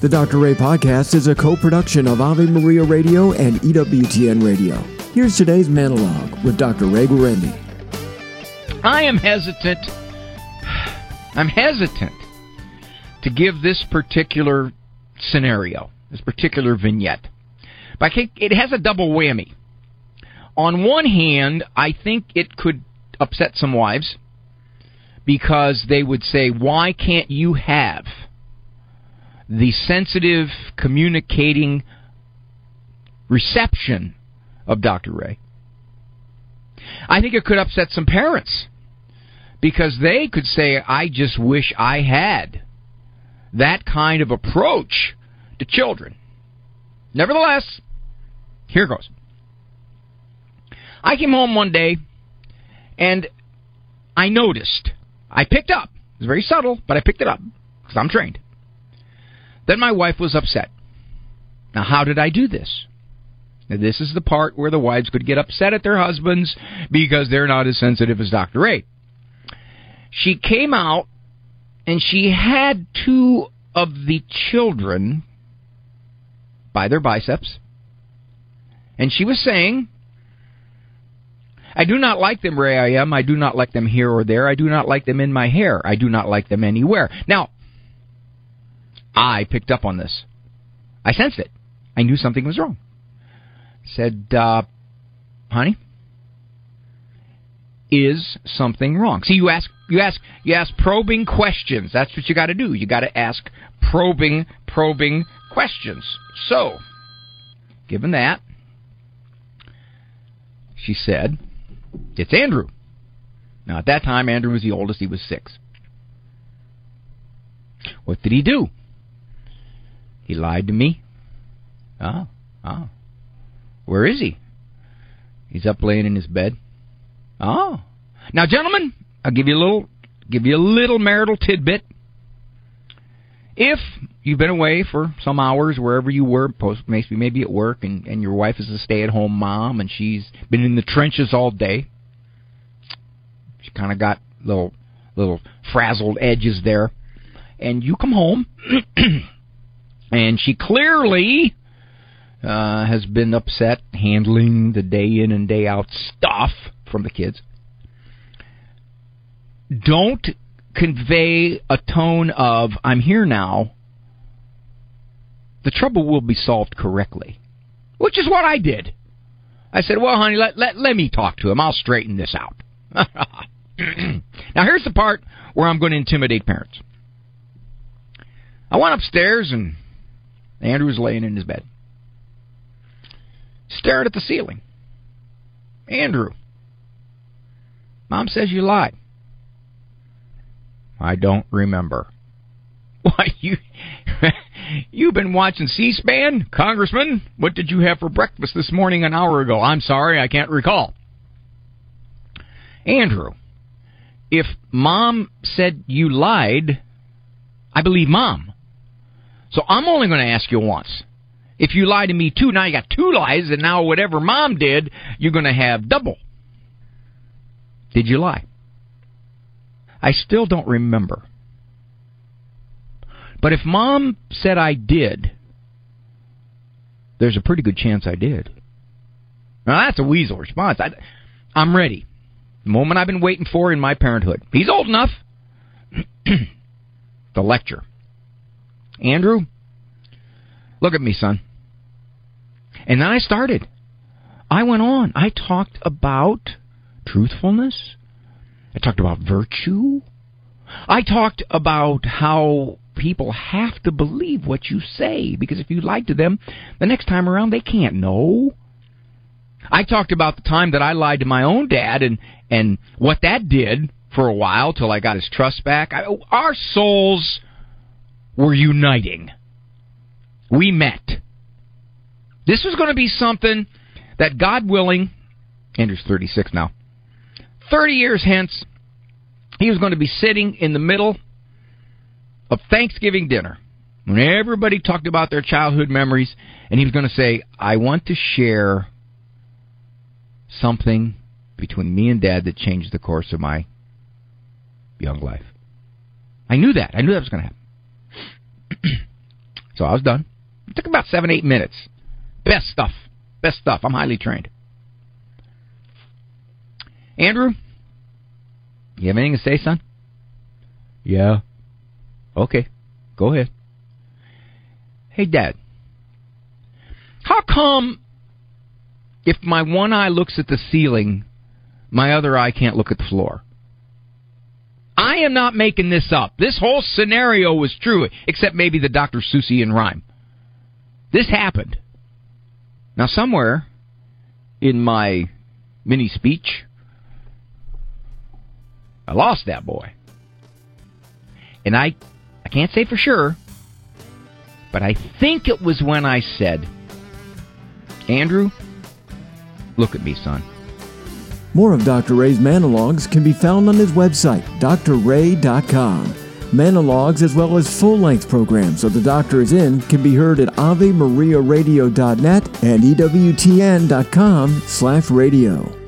The Dr. Ray podcast is a co production of Ave Maria Radio and EWTN Radio. Here's today's monologue with Dr. Ray Guarendi. I am hesitant. I'm hesitant to give this particular scenario, this particular vignette. But it has a double whammy. On one hand, I think it could upset some wives because they would say, Why can't you have the sensitive, communicating reception of Dr. Ray? I think it could upset some parents because they could say, I just wish I had that kind of approach to children. Nevertheless, here goes. I came home one day and I noticed, I picked up, it was very subtle, but I picked it up because I'm trained, that my wife was upset. Now, how did I do this? Now, this is the part where the wives could get upset at their husbands because they're not as sensitive as Dr. Ray. She came out and she had two of the children by their biceps. And she was saying, I do not like them where I am. I do not like them here or there. I do not like them in my hair. I do not like them anywhere. Now, I picked up on this. I sensed it. I knew something was wrong. Said, uh, honey, is something wrong? See, you ask, you ask, you ask probing questions. That's what you got to do. You got to ask probing, probing questions. So, given that, she said, It's Andrew. Now, at that time, Andrew was the oldest. He was six. What did he do? He lied to me. Oh, oh. Where is he? He's up laying in his bed. Oh. Now, gentlemen, I'll give you a little, give you a little marital tidbit. If you've been away for some hours wherever you were, post maybe maybe at work, and and your wife is a stay-at-home mom, and she's been in the trenches all day. She kind of got little little frazzled edges there, and you come home, and she clearly uh, has been upset handling the day in and day out stuff from the kids. Don't convey a tone of I'm here now, the trouble will be solved correctly. Which is what I did. I said, Well, honey, let, let, let me talk to him. I'll straighten this out. now, here's the part where I'm going to intimidate parents. I went upstairs, and Andrew was laying in his bed, staring at the ceiling. Andrew, Mom says you lied. I don't remember. Why you you've been watching C-SPAN, Congressman? What did you have for breakfast this morning an hour ago? I'm sorry, I can't recall. Andrew, if mom said you lied, I believe mom. So I'm only going to ask you once. If you lie to me too, now you got two lies, and now whatever mom did, you're going to have double. Did you lie? I still don't remember. But if mom said I did, there's a pretty good chance I did. Now that's a weasel response. I, I'm ready. The moment I've been waiting for in my parenthood. He's old enough. the lecture. Andrew, look at me, son. And then I started. I went on. I talked about truthfulness. I talked about virtue. I talked about how people have to believe what you say because if you lied to them, the next time around they can't know. I talked about the time that I lied to my own dad and and what that did for a while till I got his trust back. I, our souls were uniting. We met. This was going to be something that God willing, Andrew's 36 now. 30 years hence, he was going to be sitting in the middle of Thanksgiving dinner when everybody talked about their childhood memories, and he was going to say, I want to share something between me and Dad that changed the course of my young life. I knew that. I knew that was going to happen. So I was done. It took about seven, eight minutes. Best stuff. Best stuff. I'm highly trained. Andrew, you have anything to say, son? Yeah. Okay. Go ahead. Hey, Dad. How come if my one eye looks at the ceiling, my other eye can't look at the floor? I am not making this up. This whole scenario was true, except maybe the Dr. Seussian rhyme. This happened. Now, somewhere in my mini speech, I lost that boy. And I, I can't say for sure, but I think it was when I said, Andrew, look at me, son. More of Dr. Ray's monologues can be found on his website, drray.com. Monologues as well as full-length programs of The Doctor is In can be heard at AveMariaRadio.net and EWTN.com slash radio.